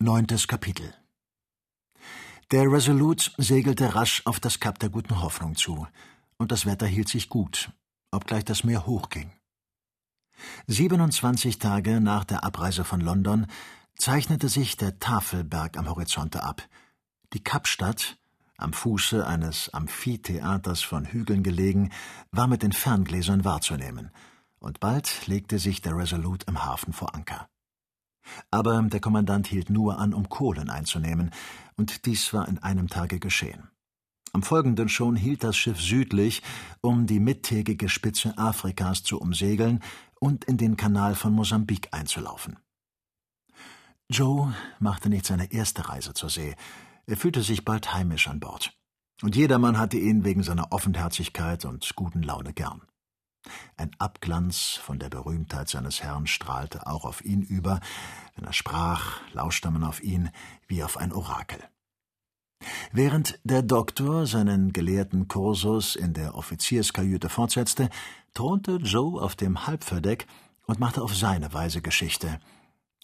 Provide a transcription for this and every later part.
Neuntes Kapitel Der Resolute segelte rasch auf das Kap der Guten Hoffnung zu, und das Wetter hielt sich gut, obgleich das Meer hochging. 27 Tage nach der Abreise von London zeichnete sich der Tafelberg am Horizonte ab. Die Kapstadt, am Fuße eines Amphitheaters von Hügeln gelegen, war mit den Ferngläsern wahrzunehmen, und bald legte sich der Resolute im Hafen vor Anker. Aber der Kommandant hielt nur an, um Kohlen einzunehmen, und dies war in einem Tage geschehen. Am folgenden schon hielt das Schiff südlich, um die mittägige Spitze Afrikas zu umsegeln und in den Kanal von Mosambik einzulaufen. Joe machte nicht seine erste Reise zur See. Er fühlte sich bald heimisch an Bord. Und jedermann hatte ihn wegen seiner Offenherzigkeit und guten Laune gern. Ein Abglanz von der Berühmtheit seines Herrn strahlte auch auf ihn über, wenn er sprach, lauschte man auf ihn wie auf ein Orakel. Während der Doktor seinen gelehrten Kursus in der Offizierskajüte fortsetzte, thronte Joe auf dem Halbverdeck und machte auf seine Weise Geschichte.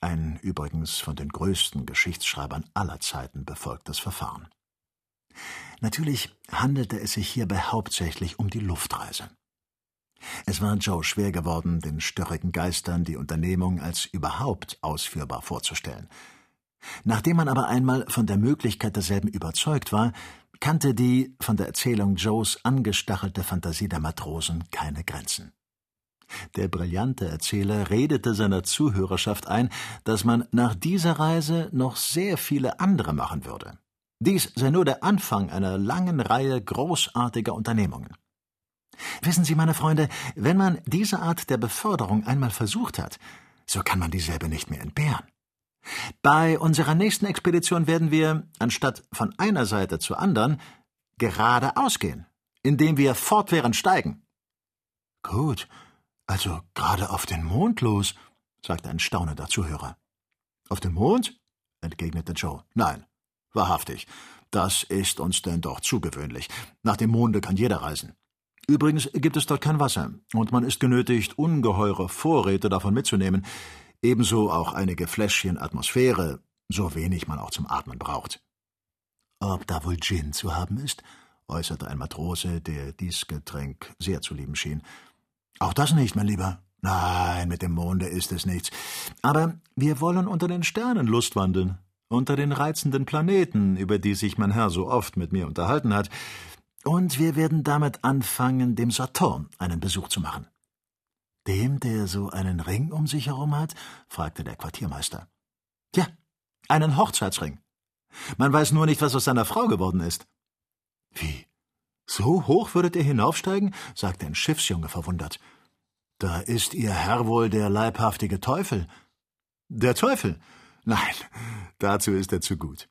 Ein übrigens von den größten Geschichtsschreibern aller Zeiten befolgtes Verfahren. Natürlich handelte es sich hierbei hauptsächlich um die Luftreise. Es war Joe schwer geworden, den störrigen Geistern die Unternehmung als überhaupt ausführbar vorzustellen. Nachdem man aber einmal von der Möglichkeit derselben überzeugt war, kannte die von der Erzählung Joes angestachelte Fantasie der Matrosen keine Grenzen. Der brillante Erzähler redete seiner Zuhörerschaft ein, dass man nach dieser Reise noch sehr viele andere machen würde. Dies sei nur der Anfang einer langen Reihe großartiger Unternehmungen. Wissen Sie, meine Freunde, wenn man diese Art der Beförderung einmal versucht hat, so kann man dieselbe nicht mehr entbehren. Bei unserer nächsten Expedition werden wir, anstatt von einer Seite zur anderen, geradeaus gehen, indem wir fortwährend steigen. Gut, also gerade auf den Mond los, sagte ein staunender Zuhörer. Auf den Mond? entgegnete Joe. Nein, wahrhaftig. Das ist uns denn doch zu gewöhnlich. Nach dem Monde kann jeder reisen. Übrigens gibt es dort kein Wasser, und man ist genötigt, ungeheure Vorräte davon mitzunehmen, ebenso auch einige Fläschchen Atmosphäre, so wenig man auch zum Atmen braucht. Ob da wohl Gin zu haben ist? äußerte ein Matrose, der dies Getränk sehr zu lieben schien. Auch das nicht, mein Lieber. Nein, mit dem Monde ist es nichts. Aber wir wollen unter den Sternen Lust wandeln, unter den reizenden Planeten, über die sich mein Herr so oft mit mir unterhalten hat. Und wir werden damit anfangen, dem Saturn einen Besuch zu machen. Dem, der so einen Ring um sich herum hat? fragte der Quartiermeister. Ja, einen Hochzeitsring. Man weiß nur nicht, was aus seiner Frau geworden ist. Wie? So hoch würdet ihr hinaufsteigen? sagte ein Schiffsjunge verwundert. Da ist Ihr Herr wohl der leibhaftige Teufel. Der Teufel? Nein, dazu ist er zu gut.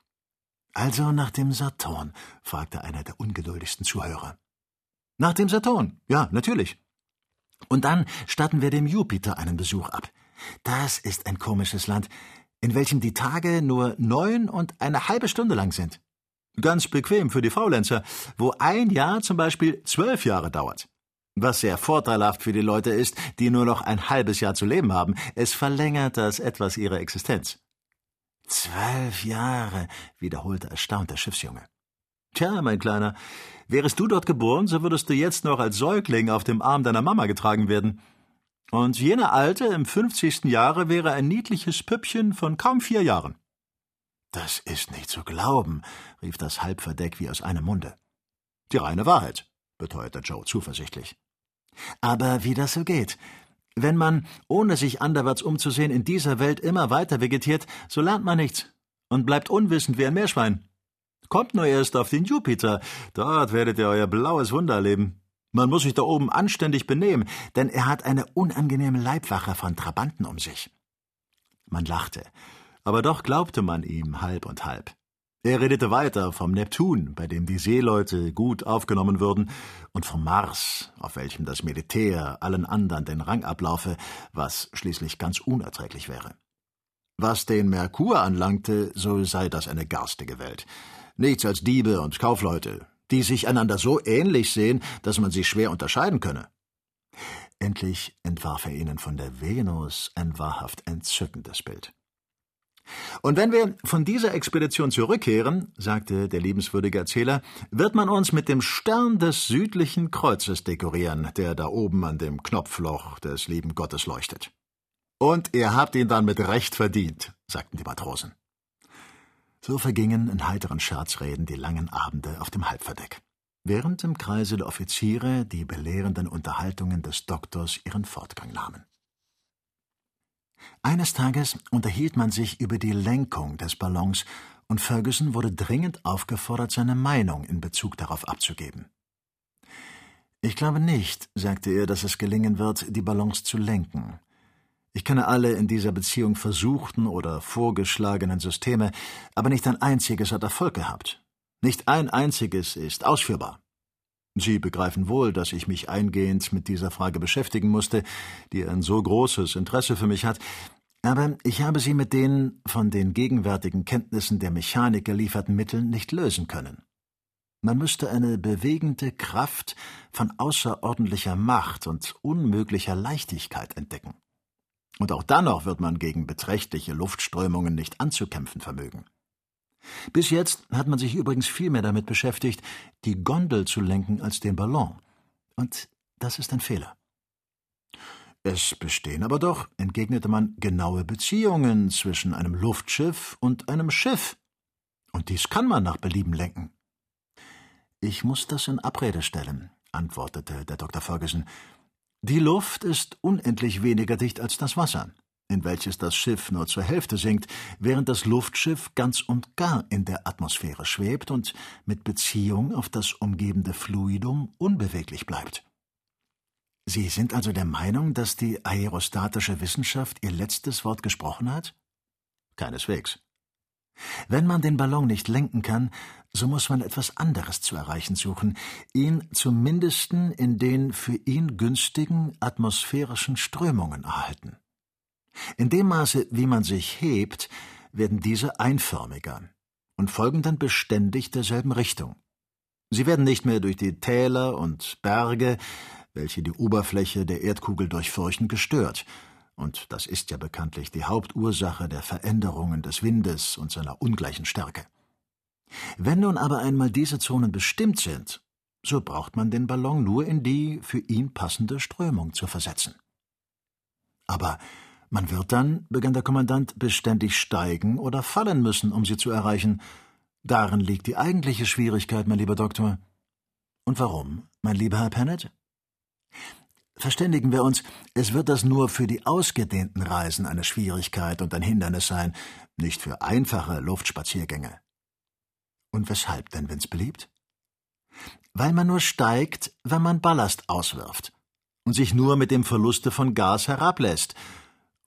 Also nach dem Saturn? fragte einer der ungeduldigsten Zuhörer. Nach dem Saturn, ja, natürlich. Und dann statten wir dem Jupiter einen Besuch ab. Das ist ein komisches Land, in welchem die Tage nur neun und eine halbe Stunde lang sind. Ganz bequem für die Faulenzer, wo ein Jahr zum Beispiel zwölf Jahre dauert. Was sehr vorteilhaft für die Leute ist, die nur noch ein halbes Jahr zu leben haben. Es verlängert das etwas ihre Existenz. Zwölf Jahre, wiederholte erstaunt der Schiffsjunge. Tja, mein Kleiner, wärest du dort geboren, so würdest du jetzt noch als Säugling auf dem Arm deiner Mama getragen werden. Und jener Alte im fünfzigsten Jahre wäre ein niedliches Püppchen von kaum vier Jahren. Das ist nicht zu glauben, rief das Halbverdeck wie aus einem Munde. Die reine Wahrheit, beteuerte Joe zuversichtlich. Aber wie das so geht, wenn man, ohne sich anderwärts umzusehen, in dieser Welt immer weiter vegetiert, so lernt man nichts und bleibt unwissend wie ein Meerschwein. Kommt nur erst auf den Jupiter, dort werdet ihr euer blaues Wunder erleben. Man muss sich da oben anständig benehmen, denn er hat eine unangenehme Leibwache von Trabanten um sich. Man lachte, aber doch glaubte man ihm halb und halb. Er redete weiter vom Neptun, bei dem die Seeleute gut aufgenommen würden, und vom Mars, auf welchem das Militär allen anderen den Rang ablaufe, was schließlich ganz unerträglich wäre. Was den Merkur anlangte, so sei das eine garstige Welt. Nichts als Diebe und Kaufleute, die sich einander so ähnlich sehen, dass man sie schwer unterscheiden könne. Endlich entwarf er ihnen von der Venus ein wahrhaft entzückendes Bild. Und wenn wir von dieser Expedition zurückkehren, sagte der liebenswürdige Erzähler, wird man uns mit dem Stern des südlichen Kreuzes dekorieren, der da oben an dem Knopfloch des lieben Gottes leuchtet. Und ihr habt ihn dann mit Recht verdient, sagten die Matrosen. So vergingen in heiteren Scherzreden die langen Abende auf dem Halbverdeck, während im Kreise der Offiziere die belehrenden Unterhaltungen des Doktors ihren Fortgang nahmen. Eines Tages unterhielt man sich über die Lenkung des Ballons, und Ferguson wurde dringend aufgefordert, seine Meinung in Bezug darauf abzugeben. Ich glaube nicht, sagte er, dass es gelingen wird, die Ballons zu lenken. Ich kenne alle in dieser Beziehung versuchten oder vorgeschlagenen Systeme, aber nicht ein einziges hat Erfolg gehabt. Nicht ein einziges ist ausführbar. Sie begreifen wohl, dass ich mich eingehend mit dieser Frage beschäftigen musste, die ein so großes Interesse für mich hat, aber ich habe sie mit den von den gegenwärtigen Kenntnissen der Mechanik gelieferten Mitteln nicht lösen können. Man müsste eine bewegende Kraft von außerordentlicher Macht und unmöglicher Leichtigkeit entdecken. Und auch dann noch wird man gegen beträchtliche Luftströmungen nicht anzukämpfen vermögen. Bis jetzt hat man sich übrigens viel mehr damit beschäftigt, die Gondel zu lenken als den Ballon. Und das ist ein Fehler. Es bestehen aber doch, entgegnete man, genaue Beziehungen zwischen einem Luftschiff und einem Schiff. Und dies kann man nach Belieben lenken. Ich muss das in Abrede stellen, antwortete der Dr. Ferguson. Die Luft ist unendlich weniger dicht als das Wasser in welches das Schiff nur zur Hälfte sinkt, während das Luftschiff ganz und gar in der Atmosphäre schwebt und mit Beziehung auf das umgebende Fluidum unbeweglich bleibt. Sie sind also der Meinung, dass die aerostatische Wissenschaft ihr letztes Wort gesprochen hat? Keineswegs. Wenn man den Ballon nicht lenken kann, so muss man etwas anderes zu erreichen suchen, ihn zum mindesten in den für ihn günstigen atmosphärischen Strömungen erhalten. In dem Maße, wie man sich hebt, werden diese einförmiger und folgen dann beständig derselben Richtung. Sie werden nicht mehr durch die Täler und Berge, welche die Oberfläche der Erdkugel durchfurchen, gestört, und das ist ja bekanntlich die Hauptursache der Veränderungen des Windes und seiner ungleichen Stärke. Wenn nun aber einmal diese Zonen bestimmt sind, so braucht man den Ballon nur in die für ihn passende Strömung zu versetzen. Aber man wird dann, begann der Kommandant, beständig steigen oder fallen müssen, um sie zu erreichen. Darin liegt die eigentliche Schwierigkeit, mein lieber Doktor. Und warum, mein lieber Herr Pennett? Verständigen wir uns, es wird das nur für die ausgedehnten Reisen eine Schwierigkeit und ein Hindernis sein, nicht für einfache Luftspaziergänge. Und weshalb denn, wenn's beliebt? Weil man nur steigt, wenn man Ballast auswirft und sich nur mit dem Verluste von Gas herablässt,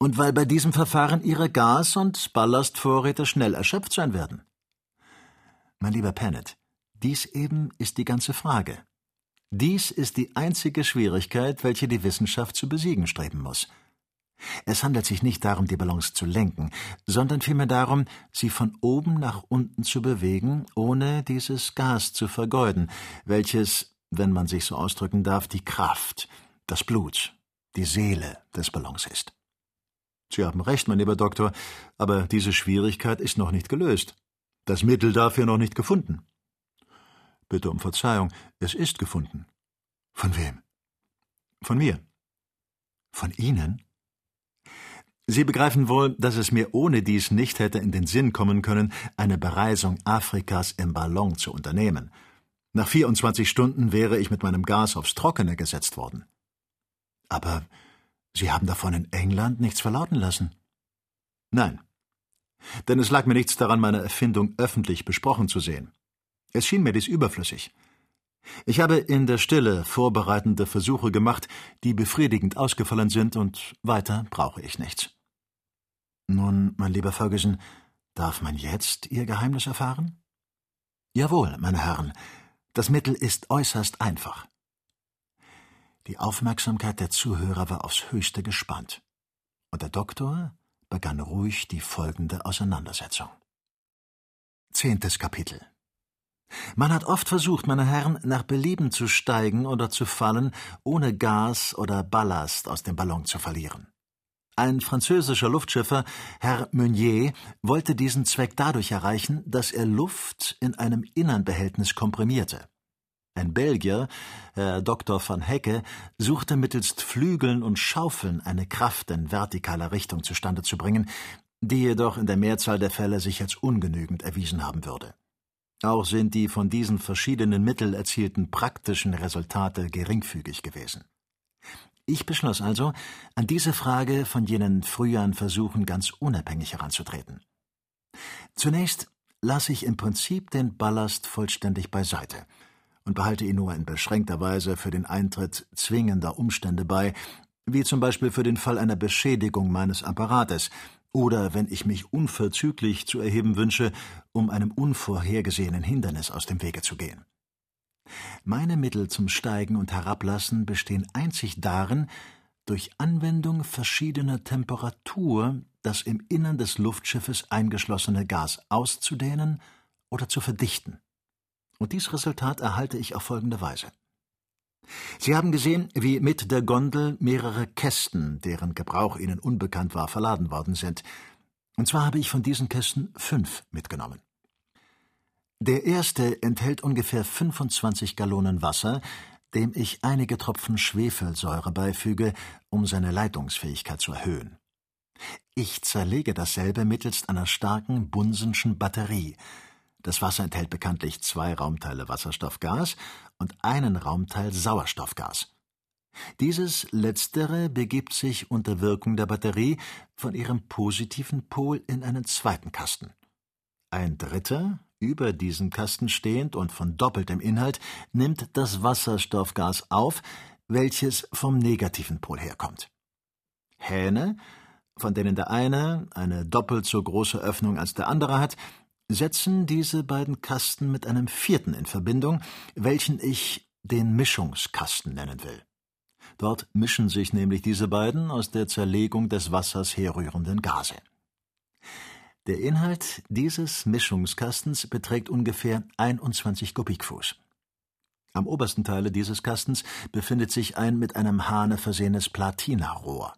und weil bei diesem Verfahren Ihre Gas- und Ballastvorräte schnell erschöpft sein werden. Mein lieber Pennett, dies eben ist die ganze Frage. Dies ist die einzige Schwierigkeit, welche die Wissenschaft zu besiegen streben muss. Es handelt sich nicht darum, die Ballons zu lenken, sondern vielmehr darum, sie von oben nach unten zu bewegen, ohne dieses Gas zu vergeuden, welches, wenn man sich so ausdrücken darf, die Kraft, das Blut, die Seele des Ballons ist. Sie haben recht, mein lieber Doktor, aber diese Schwierigkeit ist noch nicht gelöst. Das Mittel dafür noch nicht gefunden. Bitte um Verzeihung, es ist gefunden. Von wem? Von mir. Von Ihnen? Sie begreifen wohl, dass es mir ohne dies nicht hätte in den Sinn kommen können, eine Bereisung Afrikas im Ballon zu unternehmen. Nach 24 Stunden wäre ich mit meinem Gas aufs Trockene gesetzt worden. Aber Sie haben davon in England nichts verlauten lassen? Nein. Denn es lag mir nichts daran, meine Erfindung öffentlich besprochen zu sehen. Es schien mir dies überflüssig. Ich habe in der Stille vorbereitende Versuche gemacht, die befriedigend ausgefallen sind, und weiter brauche ich nichts. Nun, mein lieber Ferguson, darf man jetzt Ihr Geheimnis erfahren? Jawohl, meine Herren, das Mittel ist äußerst einfach. Die Aufmerksamkeit der Zuhörer war aufs höchste gespannt, und der Doktor begann ruhig die folgende Auseinandersetzung. Zehntes Kapitel Man hat oft versucht, meine Herren, nach Belieben zu steigen oder zu fallen, ohne Gas oder Ballast aus dem Ballon zu verlieren. Ein französischer Luftschiffer, Herr Meunier, wollte diesen Zweck dadurch erreichen, dass er Luft in einem Innernbehältnis komprimierte. Ein Belgier, Herr Dr. van Hecke, suchte mittelst Flügeln und Schaufeln eine Kraft in vertikaler Richtung zustande zu bringen, die jedoch in der Mehrzahl der Fälle sich als ungenügend erwiesen haben würde. Auch sind die von diesen verschiedenen Mitteln erzielten praktischen Resultate geringfügig gewesen. Ich beschloss also, an diese Frage von jenen früheren Versuchen ganz unabhängig heranzutreten. Zunächst lasse ich im Prinzip den Ballast vollständig beiseite und behalte ihn nur in beschränkter Weise für den Eintritt zwingender Umstände bei, wie zum Beispiel für den Fall einer Beschädigung meines Apparates oder wenn ich mich unverzüglich zu erheben wünsche, um einem unvorhergesehenen Hindernis aus dem Wege zu gehen. Meine Mittel zum Steigen und Herablassen bestehen einzig darin, durch Anwendung verschiedener Temperatur das im Innern des Luftschiffes eingeschlossene Gas auszudehnen oder zu verdichten. Und dies Resultat erhalte ich auf folgende Weise. Sie haben gesehen, wie mit der Gondel mehrere Kästen, deren Gebrauch Ihnen unbekannt war, verladen worden sind. Und zwar habe ich von diesen Kästen fünf mitgenommen. Der erste enthält ungefähr 25 Gallonen Wasser, dem ich einige Tropfen Schwefelsäure beifüge, um seine Leitungsfähigkeit zu erhöhen. Ich zerlege dasselbe mittelst einer starken Bunsenschen Batterie. Das Wasser enthält bekanntlich zwei Raumteile Wasserstoffgas und einen Raumteil Sauerstoffgas. Dieses letztere begibt sich unter Wirkung der Batterie von ihrem positiven Pol in einen zweiten Kasten. Ein dritter, über diesen Kasten stehend und von doppeltem Inhalt, nimmt das Wasserstoffgas auf, welches vom negativen Pol herkommt. Hähne, von denen der eine eine doppelt so große Öffnung als der andere hat, setzen diese beiden Kasten mit einem vierten in Verbindung, welchen ich den Mischungskasten nennen will. Dort mischen sich nämlich diese beiden aus der Zerlegung des Wassers herrührenden Gase. Der Inhalt dieses Mischungskastens beträgt ungefähr 21 Kubikfuß. Am obersten Teile dieses Kastens befindet sich ein mit einem Hahne versehenes Platinarohr.